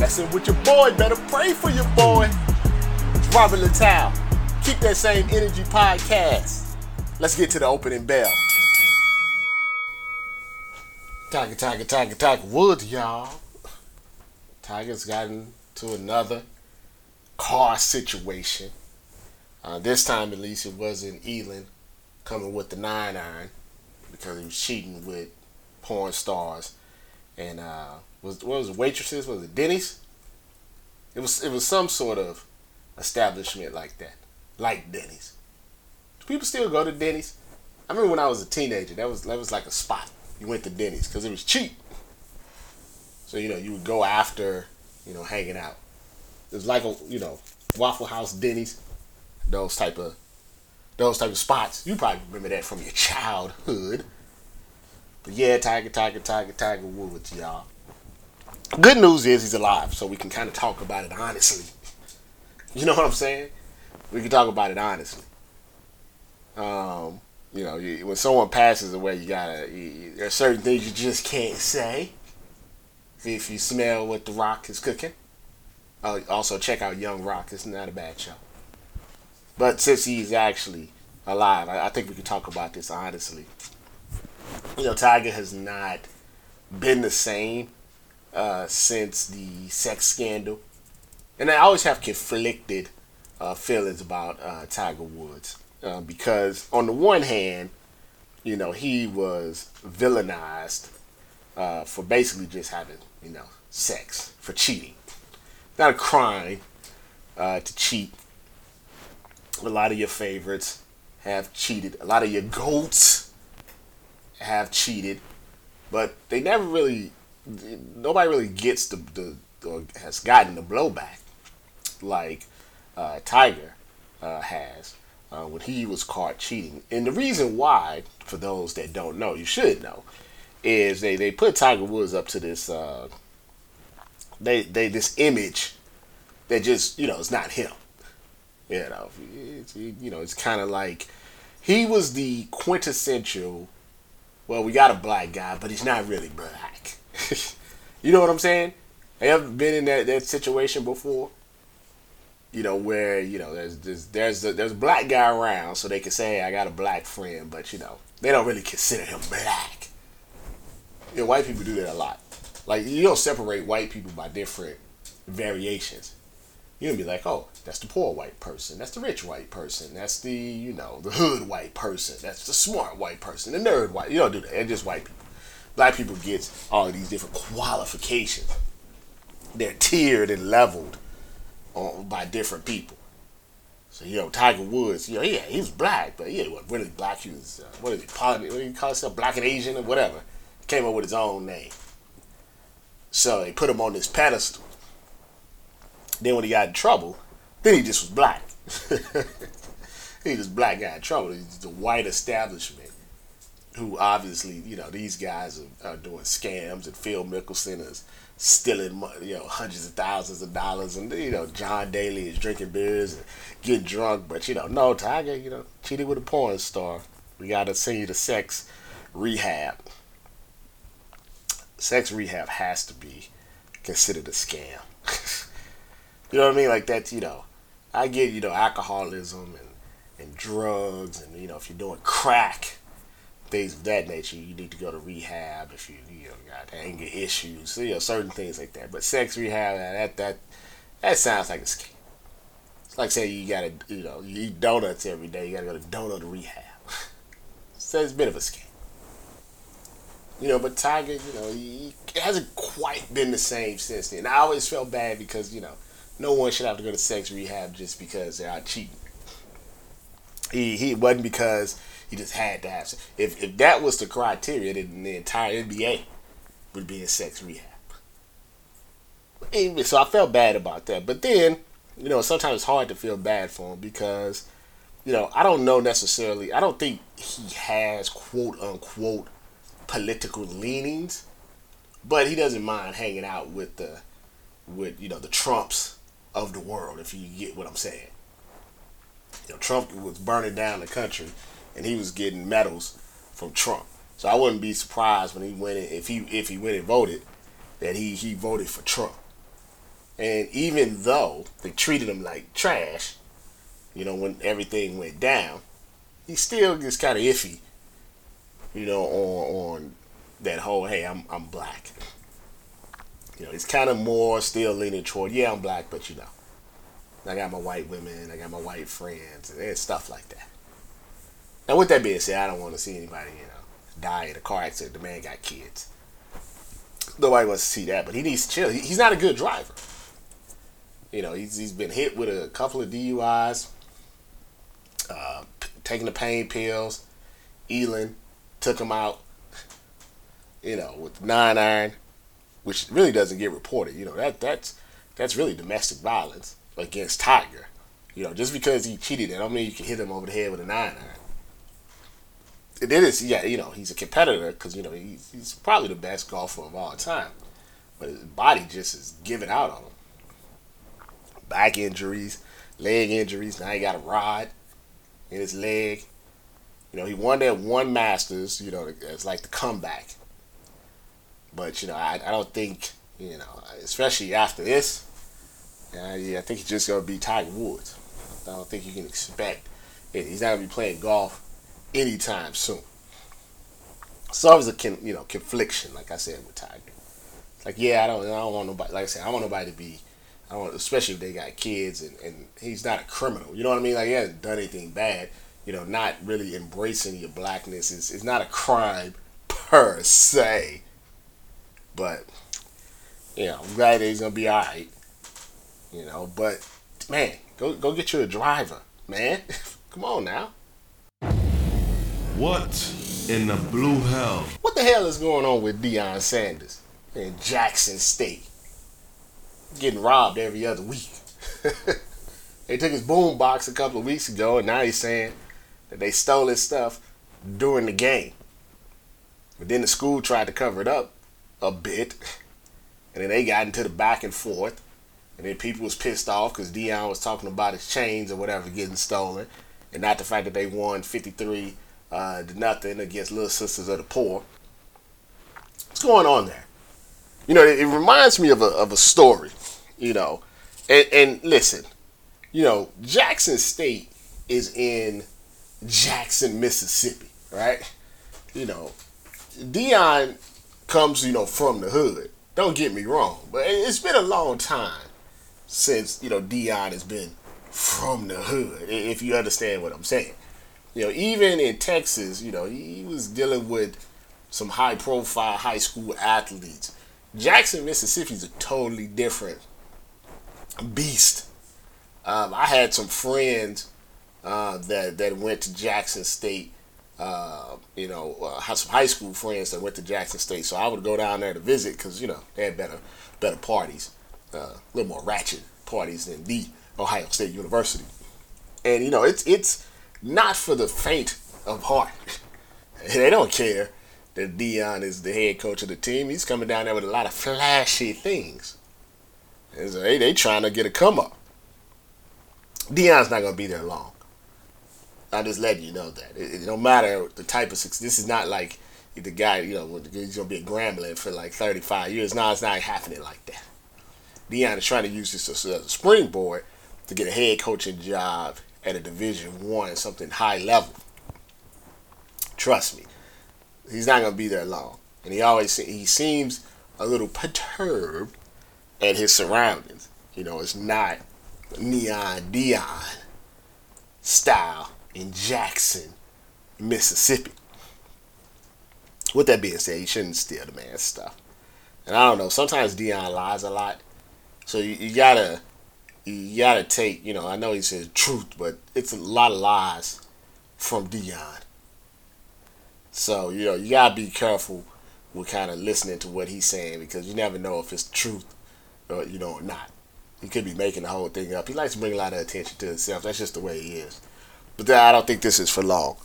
Messing with your boy, better pray for your boy. It's Robert Littal. Keep that same energy podcast. Let's get to the opening bell. Tiger, Tiger, Tiger, Tiger Woods, y'all. Tiger's gotten to another car situation. Uh, this time, at least, it wasn't Elin coming with the nine iron because he was cheating with porn stars and uh, was what was it, waitresses? Was it Denny's? It was it was some sort of establishment like that, like Denny's. Do people still go to Denny's? I remember when I was a teenager, that was that was like a spot. You went to Denny's because it was cheap. So you know you would go after you know hanging out. It was like a you know Waffle House, Denny's, those type of those type of spots. You probably remember that from your childhood. But yeah, Tiger, Tiger, Tiger, Tiger Woods, y'all. Good news is he's alive, so we can kind of talk about it honestly. You know what I'm saying? We can talk about it honestly. Um, you know, you, when someone passes away, you gotta. You, there are certain things you just can't say. If you smell what the Rock is cooking, uh, also check out Young Rock. It's not a bad show. But since he's actually alive, I, I think we can talk about this honestly. You know, Tiger has not been the same uh, since the sex scandal, and I always have conflicted uh, feelings about uh, Tiger Woods uh, because on the one hand, you know, he was villainized uh, for basically just having you know sex for cheating. Not a crime to cheat. A lot of your favorites have cheated. A lot of your goats have cheated, but they never really nobody really gets the, the or has gotten the blowback like uh, Tiger uh, has uh, when he was caught cheating. And the reason why, for those that don't know, you should know, is they, they put Tiger Woods up to this uh, they they this image that just you know it's not him. You know, it's, you know it's kind of like he was the quintessential. Well, we got a black guy, but he's not really black. you know what I'm saying? Ever been in that, that situation before? You know where you know there's there's there's a, there's a black guy around, so they can say, "Hey, I got a black friend," but you know they don't really consider him black. You know, white people do that a lot. Like you don't separate white people by different variations. You don't be like, "Oh, that's the poor white person. That's the rich white person. That's the you know the hood white person. That's the smart white person. The nerd white." You don't do that. They're just white people black people gets all of these different qualifications. They're tiered and leveled on, by different people. So you know, Tiger Woods, you know, yeah, he was black, but yeah, what really black? He was uh, what is he? Poly, what do you call himself? Black and Asian or whatever. Came up with his own name. So they put him on this pedestal. Then when he got in trouble, then he just was black. he just black guy in trouble. He's the white establishment who obviously, you know, these guys are, are doing scams, and Phil Mickelson is stealing, money, you know, hundreds of thousands of dollars, and you know, John Daly is drinking beers and getting drunk, but you know, no, Tiger, you know, cheated with a porn star. We gotta send you to sex rehab. Sex rehab has to be considered a scam. you know what I mean? Like that, you know. I get, you know, alcoholism and, and drugs, and you know, if you're doing crack things of that nature, you need to go to rehab if you you know got anger issues, you know certain things like that. But sex rehab, that that that sounds like a scam. It's like saying you gotta you know you eat donuts every day, you gotta go to donut rehab. so it's a bit of a scam. You know, but Tiger, you know, he, it hasn't quite been the same since then. I always felt bad because you know no one should have to go to sex rehab just because they're out cheating. He he wasn't because he just had to have. If if that was the criteria, then the entire NBA would be in sex rehab. So I felt bad about that. But then, you know, sometimes it's hard to feel bad for him because, you know, I don't know necessarily. I don't think he has quote unquote political leanings, but he doesn't mind hanging out with the, with you know the Trumps of the world. If you get what I'm saying. You know, Trump was burning down the country, and he was getting medals from Trump. So I wouldn't be surprised when he went in, if he if he went and voted that he he voted for Trump. And even though they treated him like trash, you know, when everything went down, he still gets kind of iffy, you know, on on that whole hey, I'm I'm black. You know, he's kind of more still leaning toward yeah, I'm black, but you know, I got my white women, I got my white friends, and stuff like that. Now, with that being said, I don't want to see anybody, you know, die in a car accident. The man got kids nobody wants to see that, but he needs to chill. He, he's not a good driver. You know, he's, he's been hit with a couple of DUIs, uh, p- taking the pain pills. Elin took him out, you know, with nine iron, which really doesn't get reported. You know, that that's that's really domestic violence against Tiger. You know, just because he cheated, I don't mean you can hit him over the head with a nine iron it is, yeah, you know, he's a competitor because you know he's, he's probably the best golfer of all time, but his body just is giving out on him. Back injuries, leg injuries. Now he got a rod in his leg. You know, he won that one Masters. You know, it's like the comeback. But you know, I, I don't think you know, especially after this. Uh, yeah, I think he's just gonna be Tiger Woods. I don't think you can expect it. He's not gonna be playing golf anytime soon. So it was a you know confliction, like I said with Tiger. Like yeah, I don't I don't want nobody like I said I want nobody to be I don't especially if they got kids and, and he's not a criminal. You know what I mean? Like he hasn't done anything bad. You know, not really embracing your blackness is is not a crime per se. But you know, I'm glad he's gonna be alright. You know, but man, go go get you a driver, man. Come on now. What in the blue hell? What the hell is going on with Deion Sanders in Jackson State? Getting robbed every other week. they took his boom box a couple of weeks ago, and now he's saying that they stole his stuff during the game. But then the school tried to cover it up a bit, and then they got into the back and forth. And then people was pissed off because Deion was talking about his chains or whatever getting stolen, and not the fact that they won 53 uh, did nothing against Little Sisters of the Poor. What's going on there? You know, it, it reminds me of a, of a story, you know. And, and listen, you know, Jackson State is in Jackson, Mississippi, right? You know, Deion comes, you know, from the hood. Don't get me wrong, but it's been a long time since, you know, Deion has been from the hood, if you understand what I'm saying you know, even in Texas, you know, he was dealing with some high profile high school athletes. Jackson, Mississippi is a totally different beast. Um, I had some friends uh, that that went to Jackson State. Uh, you know, uh, had some high school friends that went to Jackson State, so I would go down there to visit because you know they had better better parties, uh, a little more ratchet parties than the Ohio State University. And you know, it's it's not for the faint of heart. they don't care that Deion is the head coach of the team. He's coming down there with a lot of flashy things. So they they trying to get a come up. Deion's not gonna be there long. I just let you know that it, it don't matter the type of success. This is not like the guy you know he's gonna be a Grambling for like thirty five years. No, it's not happening like that. Deion is trying to use this as a springboard to get a head coaching job at a Division One, something high level. Trust me, he's not gonna be there long, and he always he seems a little perturbed at his surroundings. You know, it's not neon Deion style in Jackson, Mississippi. With that being said, you shouldn't steal the man's stuff. And I don't know, sometimes Deion lies a lot. So you, you gotta you gotta take, you know, I know he says truth, but it's a lot of lies from Deion. So, you know, you gotta be careful with kind of listening to what he's saying because you never know if it's truth or you know, or not. He could be making the whole thing up. He likes to bring a lot of attention to himself. That's just the way he is. But I don't think this is for long.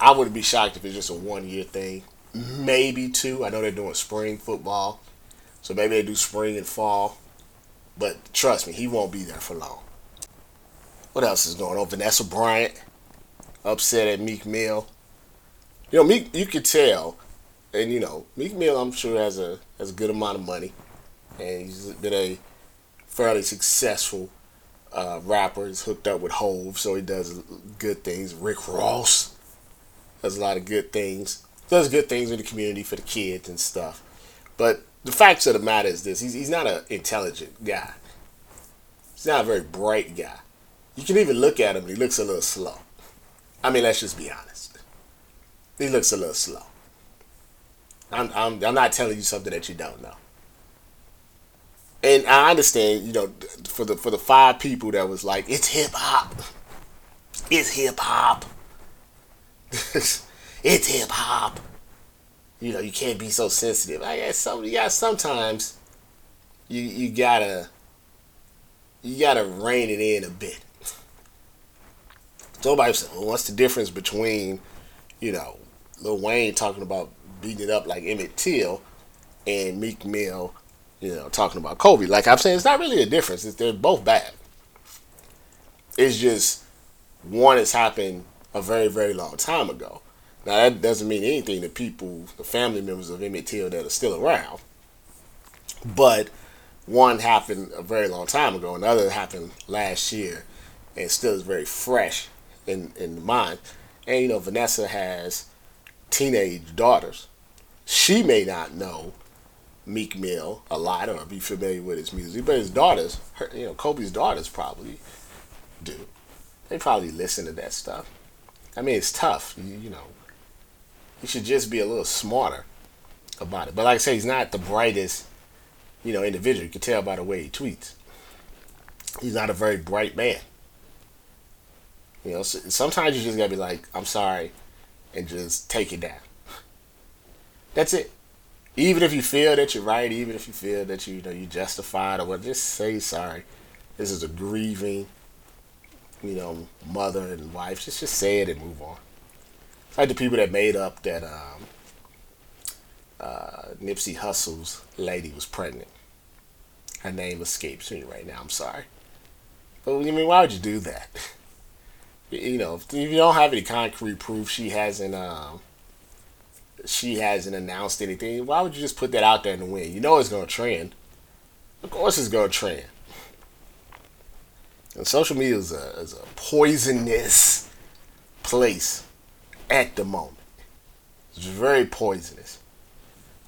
I wouldn't be shocked if it's just a one year thing, maybe two. I know they're doing spring football, so maybe they do spring and fall. But trust me, he won't be there for long. What else is going on? Vanessa Bryant upset at Meek Mill. You know, Meek, you could tell, and you know, Meek Mill, I'm sure has a has a good amount of money, and he's been a fairly successful uh, rapper. He's hooked up with Hov, so he does good things. Rick Ross does a lot of good things. Does good things in the community for the kids and stuff. But the facts of the matter is this: he's he's not an intelligent guy. He's not a very bright guy. You can even look at him; he looks a little slow. I mean, let's just be honest. He looks a little slow. I'm, I'm, I'm not telling you something that you don't know. And I understand, you know, for the for the five people that was like, it's hip hop. It's hip hop. it's hip hop. You know, you can't be so sensitive. I guess some yeah, sometimes you you gotta you gotta rein it in a bit. Somebody said, well, what's the difference between, you know, Lil Wayne talking about beating it up like Emmett Till and Meek Mill, you know, talking about Kobe? Like I'm saying, it's not really a difference. It's, they're both bad. It's just one has happened a very, very long time ago. Now that doesn't mean anything to people, the family members of Emmett Till that are still around. But one happened a very long time ago, another happened last year, and still is very fresh in in the mind. And you know, Vanessa has teenage daughters. She may not know Meek Mill a lot or be familiar with his music, but his daughters, her, you know, Kobe's daughters probably do. They probably listen to that stuff. I mean, it's tough, you, you know. He should just be a little smarter about it. But like I say, he's not the brightest, you know, individual. You can tell by the way he tweets. He's not a very bright man. You know, so sometimes you just gotta be like, I'm sorry, and just take it down. That's it. Even if you feel that you're right, even if you feel that you, you know you justified or what, just say sorry. This is a grieving, you know, mother and wife. Just just say it and move on. Like the people that made up that um, uh, Nipsey Hussle's lady was pregnant. Her name escapes me right now. I'm sorry. But I mean, why would you do that? you know, if you don't have any concrete proof, she hasn't um, she hasn't announced anything. Why would you just put that out there in the wind? You know it's gonna trend. Of course, it's gonna trend. And social media is a, is a poisonous place at the moment. It's very poisonous.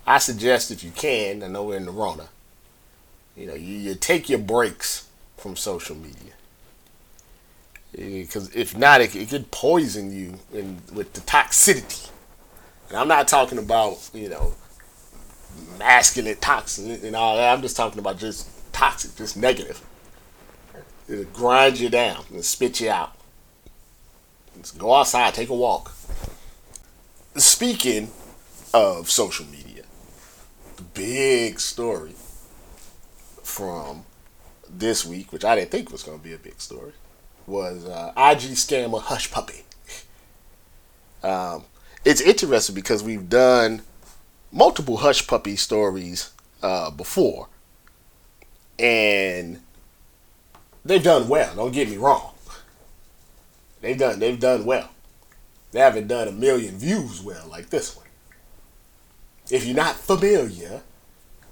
I suggest if you can, I know we're in the Rona, you know, you, you take your breaks from social media because if not, it, it could poison you in, with the toxicity. And I'm not talking about you know masculine toxin and all that. I'm just talking about just toxic, just negative. It'll grind you down and spit you out. Just go outside, take a walk. Speaking of social media, the big story from this week, which I didn't think was going to be a big story, was uh, IG scammer Hushpuppi. Um, it's interesting because we've done multiple Hushpuppi stories uh, before, and they've done well. Don't get me wrong. They've done they've done well. They haven't done a million views well like this one. If you're not familiar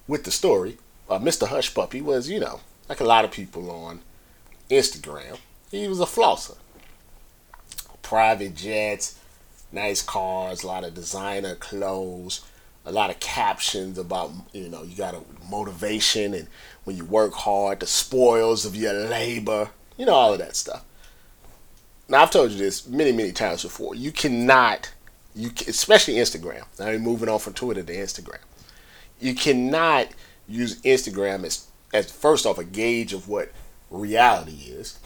with the story, uh, Mr. Hushpuppi was, you know, like a lot of people on Instagram, he was a flosser. Private jets, nice cars, a lot of designer clothes, a lot of captions about you know you got a motivation and when you work hard, the spoils of your labor, you know all of that stuff. Now I've told you this many many times before. You cannot, you especially Instagram. Now I'm moving on from Twitter to Instagram. You cannot use Instagram as as first off a gauge of what reality is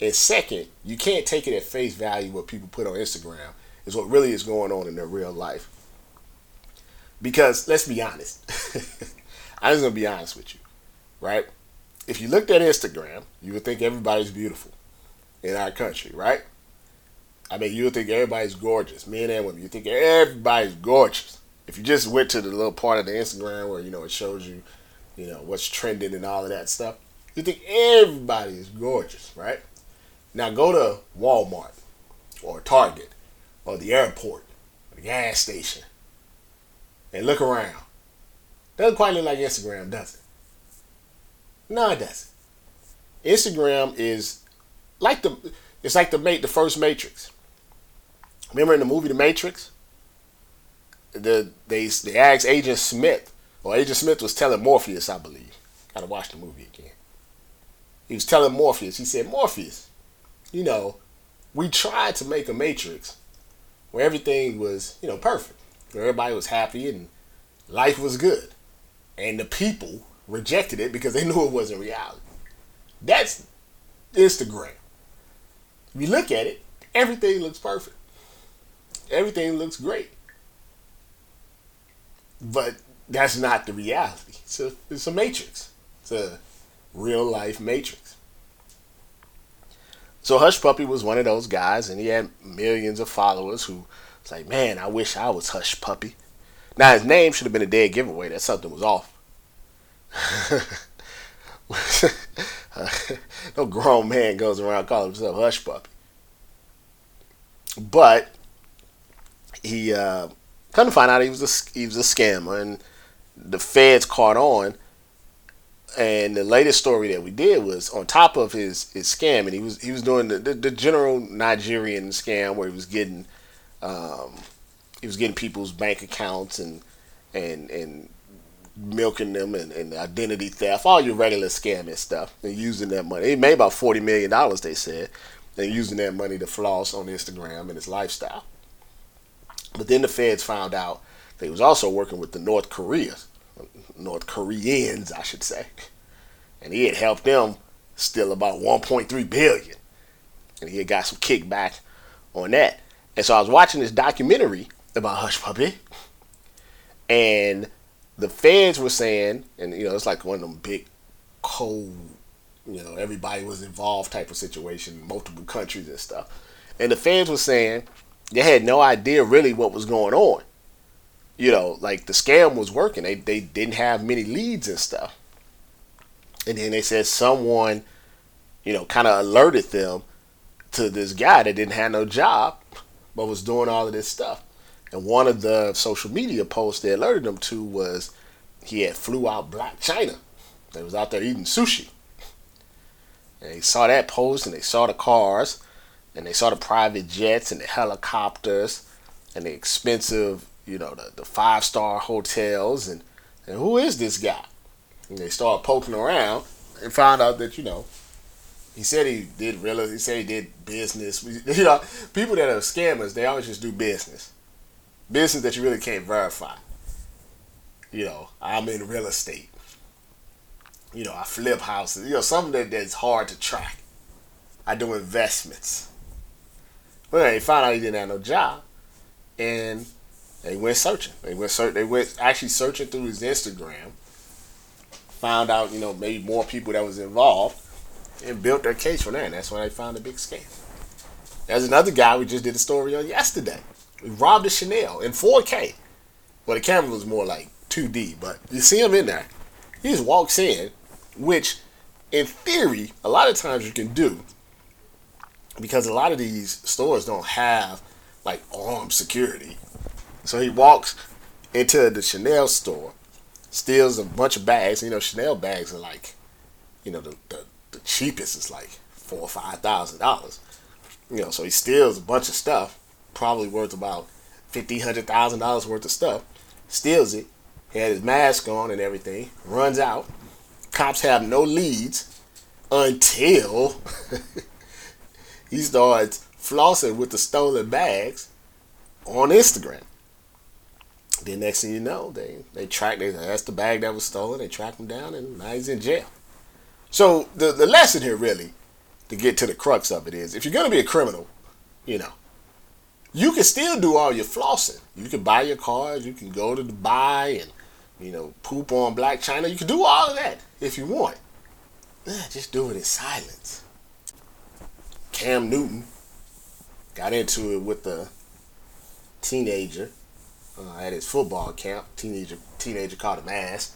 and second, you can't take it at face value what people put on Instagram is what really is going on in their real life. Because let's be honest, I'm just gonna be honest with you. right? If you looked at Instagram, you would think everybody's beautiful in our country, right? I mean, you think everybody's gorgeous, men and women. You think everybody's gorgeous. If you just went to the little part of the Instagram where you know it shows you, you know what's trending and all of that stuff, you think everybody is gorgeous, right? Now go to Walmart or Target or the airport or the gas station and look around. Doesn't quite look like Instagram, does it? No, it doesn't. Instagram is like the it's like the mate the first Matrix. Remember in the movie The Matrix? The they they asked Agent Smith, or Agent Smith was telling Morpheus, I believe. Gotta watch the movie again. He was telling Morpheus, he said, Morpheus, you know, we tried to make a Matrix where everything was, you know, perfect. Where everybody was happy and life was good. And the people rejected it because they knew it wasn't reality. That's Instagram. If you look at it, everything looks perfect. Everything looks great. But that's not the reality. It's a, it's a matrix. It's a real life matrix. So Hushpuppi was one of those guys, and he had millions of followers who was like, man, I wish I was Hushpuppi. Now his name should have been a dead giveaway that something was off. no grown man goes around calling himself Hushpuppi. But he uh, come find out he was a he was a scammer, and the feds caught on. And the latest story that we did was on top of his, his scam, and he was he was doing the, the, the general Nigerian scam where he was getting um, he was getting people's bank accounts and and and milking them and, and identity theft, all your regular scamming stuff, and using that money. He made about forty million dollars, they said, and using that money to floss on Instagram and his lifestyle. But then the feds found out that he was also working with the North Koreans, North Koreans, I should say, and he had helped them steal about 1.3 billion, and he had got some kickback on that. And so I was watching this documentary about Hushpuppi, and the feds were saying, and you know, it's like one of them big, cold, you know, everybody was involved type of situation, multiple countries and stuff. And the feds were saying they had no idea really what was going on. You know, like the scam was working. They they didn't have many leads and stuff. And then they said someone, you know, kind of alerted them to this guy that didn't have no job, but was doing all of this stuff. And one of the social media posts they alerted them to was he had flew out Blac Chyna. They was out there eating sushi. And they saw that post and they saw the cars and they saw the private jets and the helicopters and the expensive, you know, the, the five star hotels and, and who is this guy? And they started poking around and found out that, you know, he said he did real he said he did business. You know, people that are scammers, they always just do business business that you really can't verify. You know, I'm in real estate. You know, I flip houses. You know, something that, that's hard to track. I do investments. Well, they found out he didn't have no job, and they went searching. They went search. They went actually searching through his Instagram. Found out, you know, maybe more people that was involved, and built their case from there. And that's when they found the big scam. There's another guy we just did a story on yesterday. We robbed a Chanel in 4K. Well, the camera was more like 2D, but you see him in there. He just walks in, which in theory, a lot of times you can do because a lot of these stores don't have like armed security. So he walks into the Chanel store, steals a bunch of bags. You know, Chanel bags are like, you know, the, the, the cheapest is like four or five thousand dollars. You know, so he steals a bunch of stuff probably worth about fifty, hundred thousand dollars worth of stuff, steals it, had his mask on and everything, runs out. Cops have no leads until he starts flossing with the stolen bags on Instagram. Then next thing you know, they they track they that's the bag that was stolen. They track him down and now he's in jail. So the the lesson here really, to get to the crux of it is, if you're gonna be a criminal, you know, you can still do all your flossing. You can buy your cars. You can go to Dubai and you know, poop on Blac Chyna. You can do all of that if you want. Just do it in silence. Cam Newton got into it with the teenager uh, at his football camp. Teenager teenager called him ass.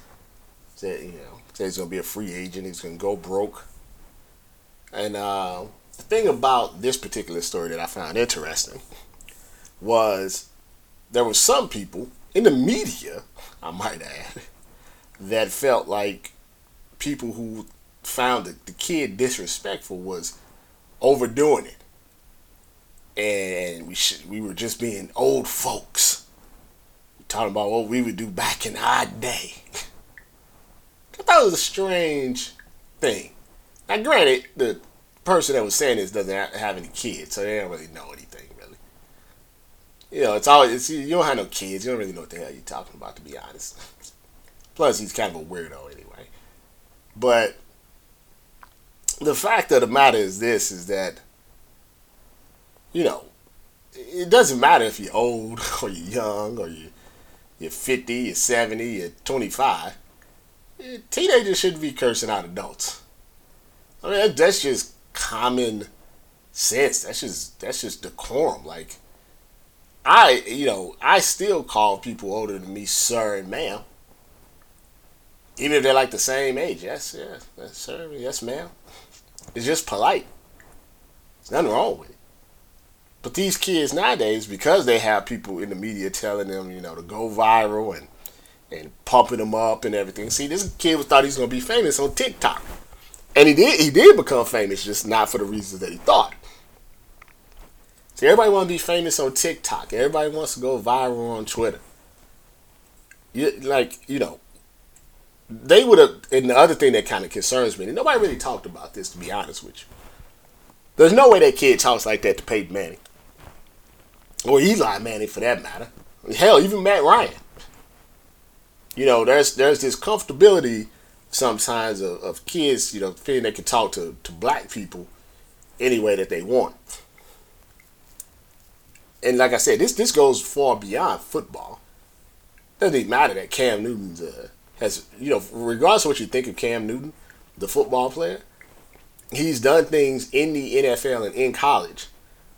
Said you know said he's gonna be a free agent. He's gonna go broke. And uh, the thing about this particular story that I found interesting was there were some people in the media, I might add, that felt like people who found the, the kid disrespectful was overdoing it. And we should, we were just being old folks. Talking about what we would do back in our day. I thought it was a strange thing. Now, granted, the person that was saying this doesn't have any kids, so they don't really know anything. You know, it's always it's, you don't have no kids. You don't really know what the hell you're talking about, to be honest. Plus, he's kind of a weirdo anyway. But the fact of the matter is this: is that you know, it doesn't matter if you're old or you're young or you you're 50, you're 70, you're 25. Eh, teenagers shouldn't be cursing out adults. I mean, that's just common sense. That's just that's just decorum. Like I, you know, I still call people older than me sir and ma'am. Even if they're like the same age. Yes, yes, yes sir, yes, ma'am. It's just polite. There's nothing wrong with it. But these kids nowadays, because they have people in the media telling them, you know, to go viral and and pumping them up and everything. See, this kid thought he was gonna be famous on TikTok. And he did he did become famous, just not for the reasons that he thought. Everybody wanna be famous on TikTok. Everybody wants to go viral on Twitter. You like, you know, they would have and the other thing that kind of concerns me, and nobody really talked about this to be honest with you. There's no way that kid talks like that to Peyton Manning. Or Eli Manning for that matter. Hell, even Matt Ryan. You know, there's there's this comfortability sometimes of, of kids, you know, feeling they can talk to, to black people any way that they want. And like I said, this this goes far beyond football. Doesn't even matter that Cam Newton uh, has, you know, regardless of what you think of Cam Newton, the football player, he's done things in the NFL and in college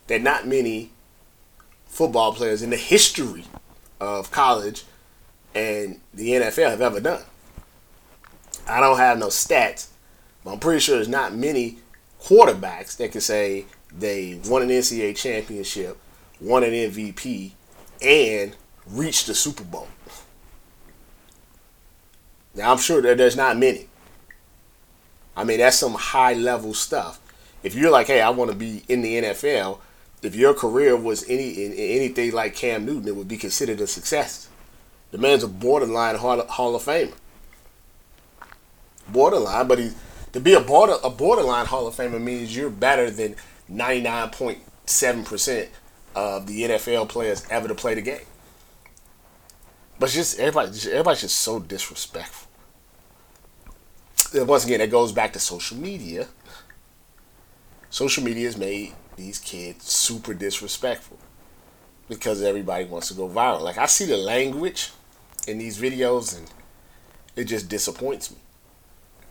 that not many football players in the history of college and the NFL have ever done. I don't have no stats, but I'm pretty sure there's not many quarterbacks that can say they won an NCAA championship, won an MVP, and reached the Super Bowl. Now I'm sure that there's not many. I mean, that's some high level stuff. If you're like, hey, I want to be in the NFL, if your career was any anything like Cam Newton, it would be considered a success. The man's a borderline Hall, Hall of Famer. Borderline, but he to be a border a borderline Hall of Famer means you're better than 99.7 percent of the NFL players ever to play the game. But just everybody, just, everybody's just so disrespectful. And once again, that goes back to social media. Social media has made these kids super disrespectful because everybody wants to go viral. Like I see the language in these videos and it just disappoints me.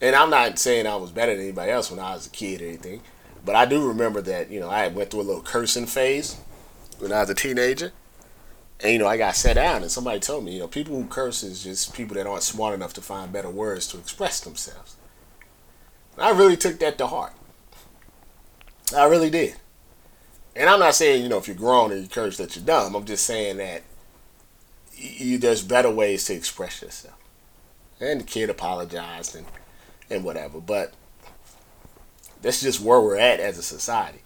And I'm not saying I was better than anybody else when I was a kid or anything, but I do remember that, you know, I went through a little cursing phase when I was a teenager. And you know, I got sat down and somebody told me, you know, people who curse is just people that aren't smart enough to find better words to express themselves. And I really took that to heart. I really did. And I'm not saying, you know, if you're grown and you curse that you're dumb. I'm just saying that you, there's better ways to express yourself. And the kid apologized and, and whatever. But that's just where we're at as a society.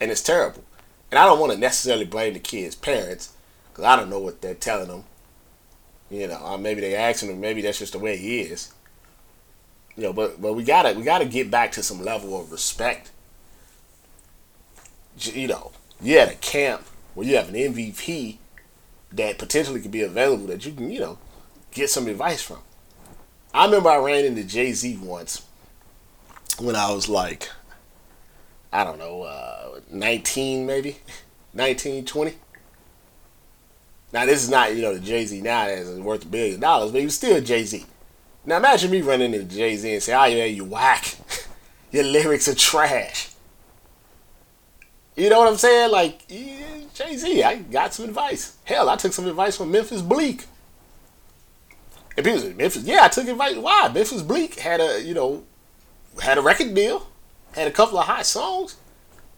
And it's terrible. And I don't want to necessarily blame the kid's parents because I don't know what they're telling them. You know, uh, maybe they're asking him. Maybe that's just the way he is. You know, but but we gotta we gotta get back to some level of respect you know, you at a camp where you have an MVP that potentially could be available that you can, you know, get some advice from. I remember I ran into Jay Z once when I was like, I don't know, uh, 19 maybe, 19, 20. Now this is not you know the Jay Z now that's worth a billion dollars, but he was still Jay Z. Now imagine me running into Jay Z and say, "Oh yeah, you whack, your lyrics are trash." You know what I'm saying? Like yeah, Jay Z, I got some advice. Hell, I took some advice from Memphis Bleek. And people say, Memphis, yeah, I took advice. Why? Memphis Bleek had a you know had a record deal, had a couple of hot songs.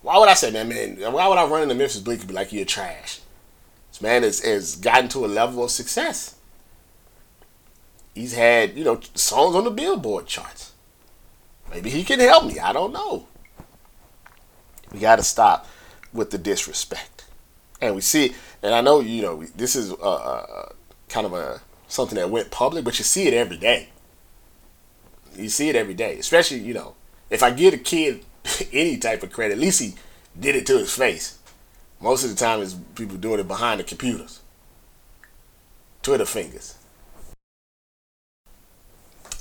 Why would I say that, man? Why would I run into Memphis Bleek and be like, you're trash? This man has, has gotten to a level of success. He's had, you know, songs on the Billboard charts. Maybe he can help me. I don't know. We got to stop with the disrespect. And we see, and I know, you know, this is a, a, kind of a something that went public, but you see it every day. You see it every day, especially, you know, if I give a kid any type of credit, at least he did it to his face. Most of the time, it's people doing it behind the computers. Twitter fingers.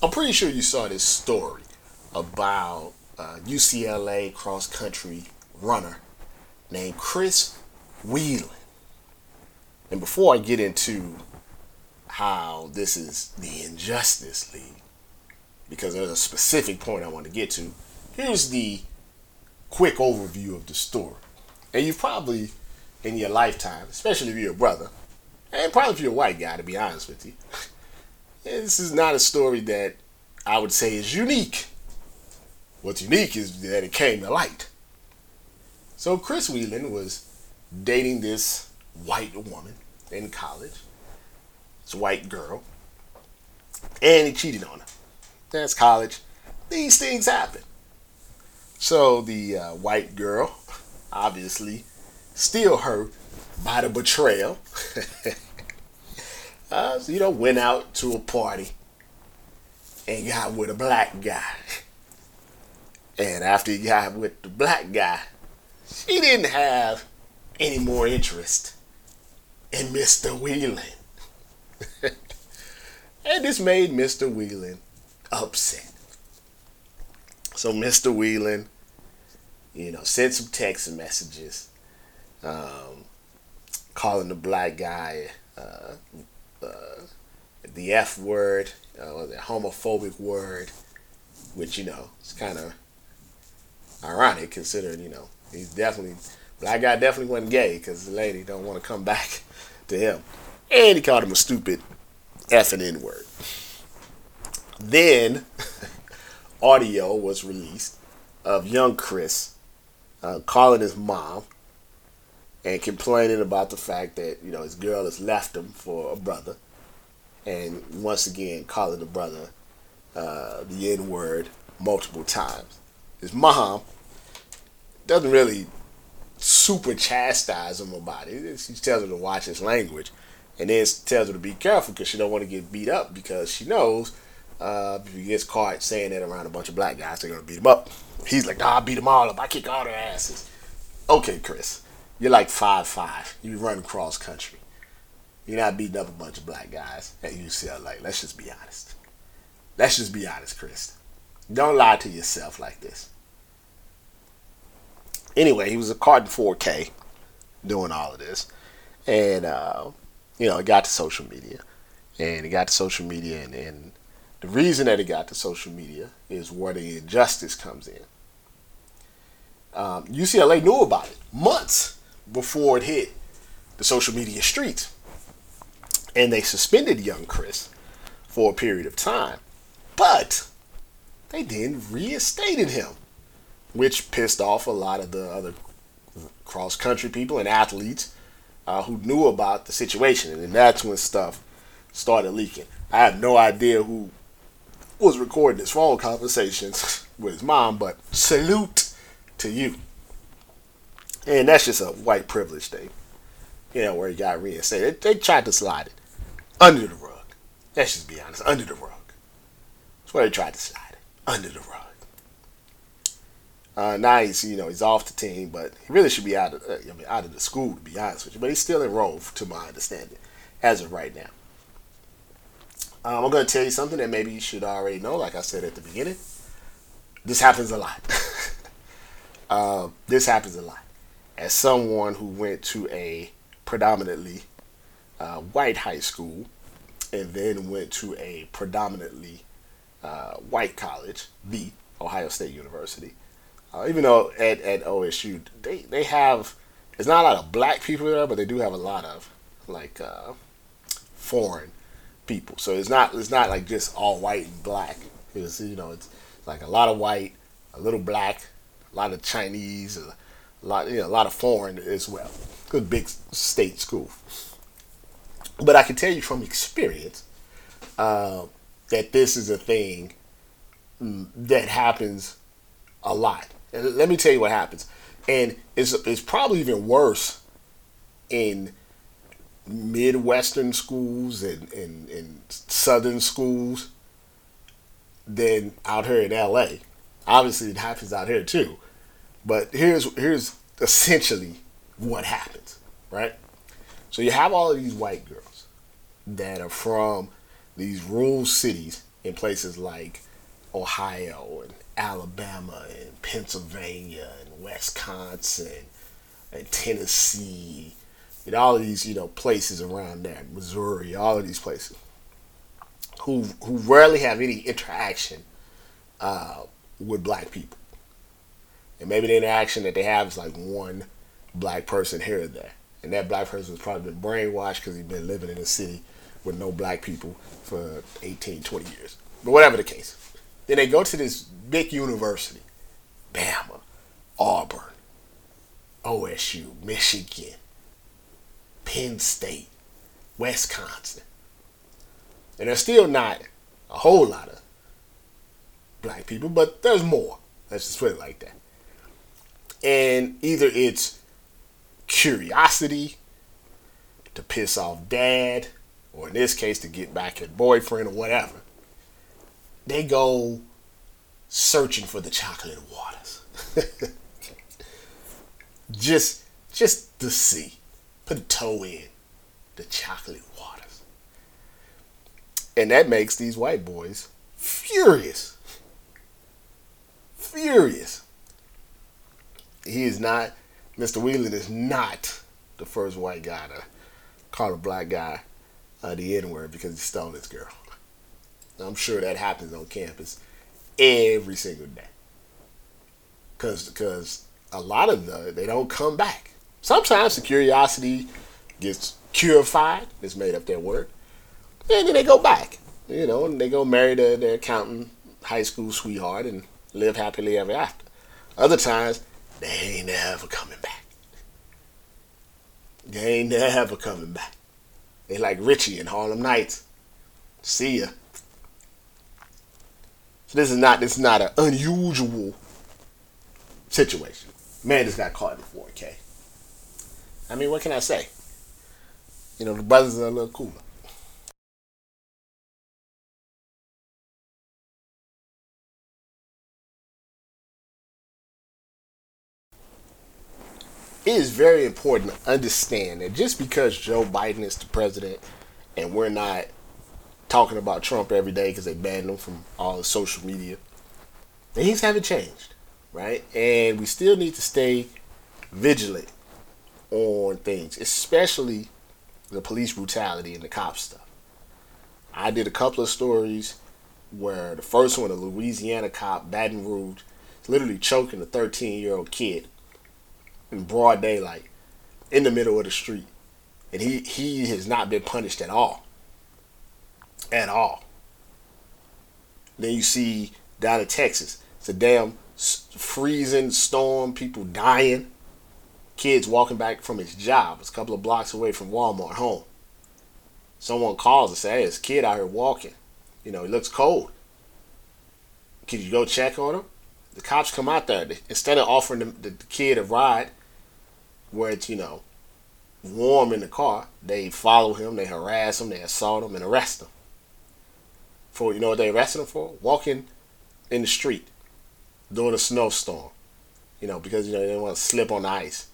I'm pretty sure you saw this story about uh, UCLA cross country runner named Chris Weiland. And before I get into how this is the Injustice League, because there's a specific point I want to get to, here's the quick overview of the story. And you've probably, in your lifetime, especially if you're a brother, and probably if you're a white guy, to be honest with you, this is not a story that I would say is unique. What's unique is that it came to light. So Chris Weiland was dating this white woman in college. This white girl. And he cheated on her. That's college. These things happen. So the uh, white girl, obviously, still hurt by the betrayal. uh, so, you know, went out to a party and got with a black guy. And after he got with the black guy, she didn't have any more interest in Mr. Weiland. and this made Mr. Weiland upset. So Mr. Weiland, you know, sent some text messages, um, calling the black guy uh, uh, the F word, uh, the homophobic word, which you know it's kind of ironic considering you know he's definitely black guy definitely wasn't gay because the lady don't want to come back to him, and he called him a stupid F and N word. Then audio was released of young Chris uh, calling his mom and complaining about the fact that you know his girl has left him for a brother, and once again calling the brother uh, the N word multiple times. His mom doesn't really super chastise him about it. She tells him to watch his language, and then tells her to be careful because she don't want to get beat up because she knows uh, he gets caught saying that around a bunch of black guys, they're gonna beat him up. He's like, nah, I beat them all up. I kick all their asses. Okay, Chris, you're like five five. You run cross country. You're not beating up a bunch of black guys at UCLA. Let's just be honest. Let's just be honest, Chris. Don't lie to yourself like this. Anyway, he was a caught in 4K doing all of this. And, uh, you know, it got to social media. And it got to social media, and, and the reason that it got to social media is where the injustice comes in. Um, UCLA knew about it months before it hit the social media streets. And they suspended young Chris for a period of time. But they then reinstated him, which pissed off a lot of the other cross country people and athletes uh, who knew about the situation. And that's when stuff started leaking. I have no idea who was recording his phone conversations with his mom, but salute to you. And that's just a white privilege thing. You know, where he got reinstated. They, they tried to slide it under the rug. Let's just be honest, under the rug. That's where they tried to slide it. Under the rug. Uh, now he's, you know, he's off the team, but he really should be out of, uh, I mean, out of the school, to be honest with you. But he's still enrolled, to my understanding, as of right now. Um, I'm going to tell you something that maybe you should already know. Like I said at the beginning, this happens a lot. uh, this happens a lot. As someone who went to a predominantly uh, white high school and then went to a predominantly uh, white college, the Ohio State University. Uh, even though at, at OSU, they, they have, there's not a lot of black people there, but they do have a lot of like uh, foreign people. So it's not it's not like just all white and black. It's you know it's like a lot of white, a little black, a lot of Chinese, a lot you know a lot of foreign as well. Good big state school. But I can tell you from experience uh, that this is a thing mm, that happens a lot. And let me tell you what happens. And it's, it's probably even worse in Midwestern schools and, and, and Southern schools than out here in LA. Obviously, it happens out here too. But here's here's essentially what happens, right? So you have all of these white girls that are from these rural cities in places like Ohio and Alabama and Pennsylvania and Wisconsin and Tennessee and all of these, you know, places around there, Missouri, all of these places, who who rarely have any interaction uh, with black people. And maybe the interaction that they have is like one black person here or there. And that black person has probably been brainwashed because he's been living in a city with no black people for 18, 20 years. But whatever the case. Then they go to this big university, Bama, Auburn, OSU, Michigan, Penn State, Wisconsin. And there's still not a whole lot of black people, but there's more. Let's just put it like that. And either it's curiosity to piss off dad, or in this case, to get back at boyfriend or whatever. They go searching for the chocolate waters. just, just to see put a toe in the chocolate waters. And that makes these white boys furious. Furious. He is not, Mr. Weiland is not the first white guy to call a black guy uh, the N word because he stole his girl. I'm sure that happens on campus every single day. Cause, cause a lot of the they don't come back. Sometimes the curiosity gets curified, it's made up their word, and then they go back, you know, and they go marry their, their accountant high school sweetheart and live happily ever after. Other times, they ain't never coming back. They ain't never coming back. They like Richie in Harlem Nights. See ya. So this is not this is not an unusual situation. Man just got caught in the 4K. I mean, what can I say? You know, the brothers are a little cooler. It is very important to understand that just because Joe Biden is the president and we're not talking about Trump every day because they banned him from all the social media, things haven't changed, right? And we still need to stay vigilant on things, especially the police brutality and the cop stuff. I did a couple of stories where the first one, a Louisiana cop, Baton Rouge, literally choking a 13 year old kid in broad daylight in the middle of the street. And he, he has not been punished at all. At all. Then you see down in Texas, it's a damn freezing storm, people dying kids walking back from his job. It's a couple of blocks away from Walmart home. Someone calls and says, hey, this kid out here walking. You know, he looks cold. Can you go check on him? The cops come out there. Instead of offering the, the kid a ride where it's, you know, warm in the car, they follow him, they harass him, they assault him, and arrest him. For, you know what they arrested him for? Walking in the street during a snowstorm. You know, because, you know, they didn't want to slip on the ice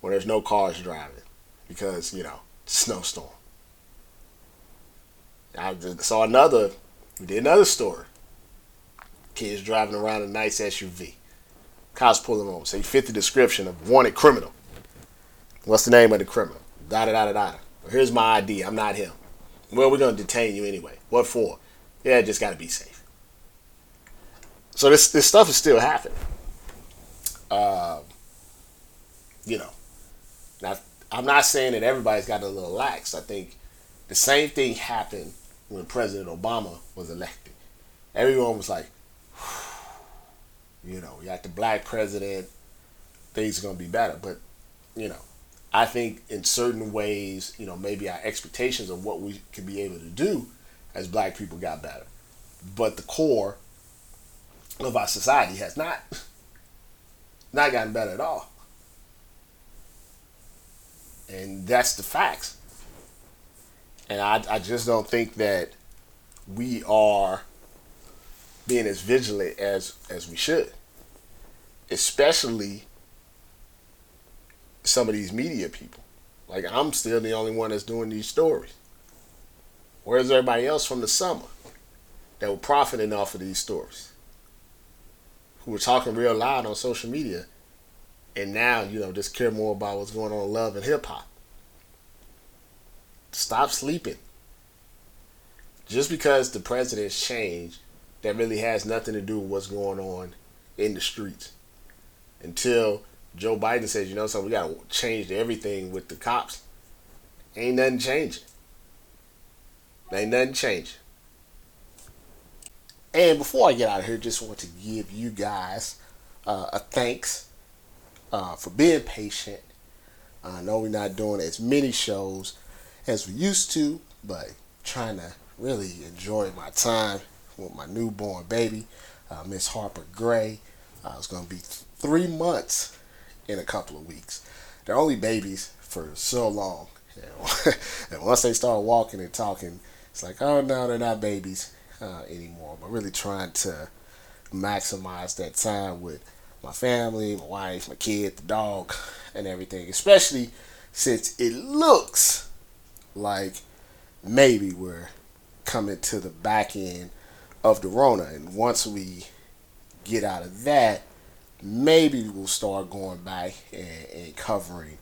when there's no cars driving because you know snowstorm. I saw another. We did another story. Kids driving around a nice SUV. Cops pulling over. So you fit the description of wanted criminal. What's the name of the criminal? Da da da da da. Here's my ID. I'm not him. Well, we're gonna detain you anyway. What for? Yeah, just gotta be safe. So this this stuff is still happening. Uh, you know, now I'm not saying that everybody's got a little lax. I think the same thing happened when President Obama was elected. Everyone was like, you know, you got the black president, things are gonna be better. But you know, I think in certain ways, you know, maybe our expectations of what we could be able to do as black people got better. But the core of our society has not not gotten better at all. And that's the facts. And I, I just don't think that we are being as vigilant as as we should. Especially some of these media people. Like I'm still the only one that's doing these stories. Where's everybody else from the summer that were profiting off of these stories? Who were talking real loud on social media and now, you know, just care more about what's going on in love and hip hop. Stop sleeping. Just because the president's changed, that really has nothing to do with what's going on in the streets. Until Joe Biden says, you know, so we got to change everything with the cops. Ain't nothing changing. Ain't nothing changing. And before I get out of here, just want to give you guys uh, a thanks uh, for being patient. I know we're not doing as many shows as we used to, but trying to really enjoy my time with my newborn baby, uh, Miss Harper Gray. Uh, it's going to be three months in a couple of weeks. They're only babies for so long. and once they start walking and talking, it's like, oh no, they're not babies uh, anymore. But really trying to maximize that time with my family, my wife, my kid, the dog, and everything. Especially since it looks like maybe we're coming to the back end of the Rona. And once we get out of that, maybe we'll start going back and, and covering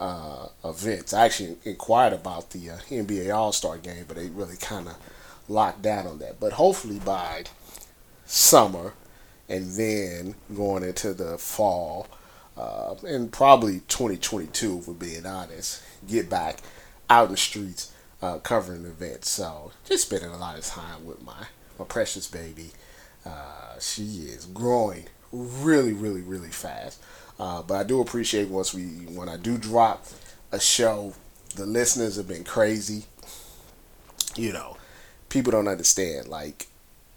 uh, events. I actually inquired about the uh, NBA All Star game, but they really kind of locked down on that. But hopefully by summer and then going into the fall uh, and probably 2022, if we're being honest, get back out in the streets uh, covering events. So just spending a lot of time with my, my precious baby. Uh, she is growing really, really, really fast. Uh, but I do appreciate once we when I do drop a show, the listeners have been crazy. You know, people don't understand. Like,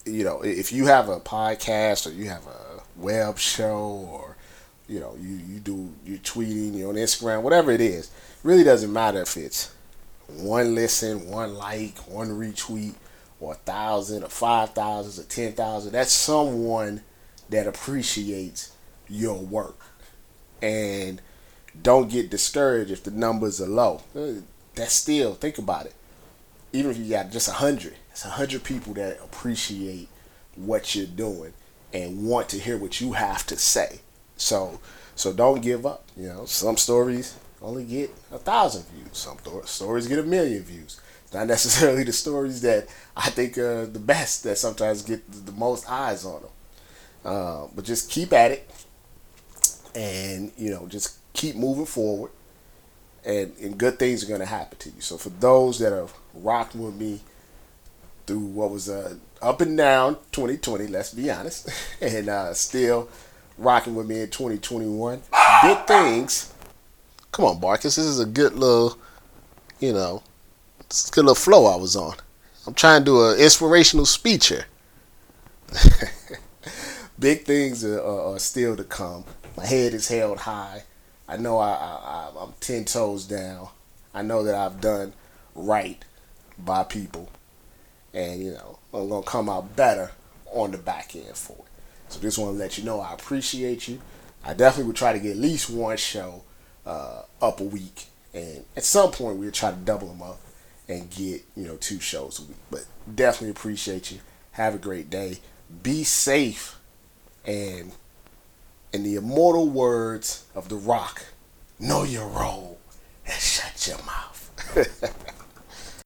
you know, if you have a podcast or you have a web show or you know you you do you're tweeting, you're on Instagram, whatever it is, really doesn't matter if it's one listen, one like, one retweet, or a thousand, or five thousand, or ten thousand. That's someone that appreciates your work. And don't get discouraged if the numbers are low. Uh, that's still, think about it. Even if you got just a hundred, it's a hundred people that appreciate what you're doing and want to hear what you have to say. So, so don't give up. You know, some stories only get a thousand views. Some stories get a million views. Not necessarily the stories that I think are the best that sometimes get the most eyes on them. Uh, but just keep at it, and you know, just keep moving forward, and and good things are going to happen to you. So for those that have rocked with me through what was a up and down 2020, let's be honest, and uh, still rocking with me in 2021, big things. Come on, Marcus, this is a good little, you know, good little flow I was on. I'm trying to do an inspirational speech here. big things are, are, are, still to come. My head is held high. I know I, I, I'm ten toes down. I know that I've done right by people, and you know I'm gonna come out better on the back end for it. So just want to let you know I appreciate you. I definitely would try to get at least one show uh, up a week, and at some point we'll try to double them up and get you know two shows a week. But definitely appreciate you. Have a great day. Be safe and in the immortal words of The Rock, know your role and shut your mouth.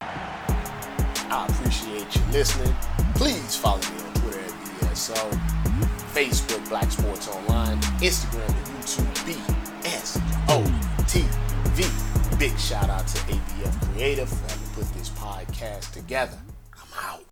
I appreciate you listening. Please follow me on Twitter at BSO, Facebook Black Sports Online, Instagram and YouTube BSOTV. Big shout out to ABF Creative for having put this podcast together. I'm out.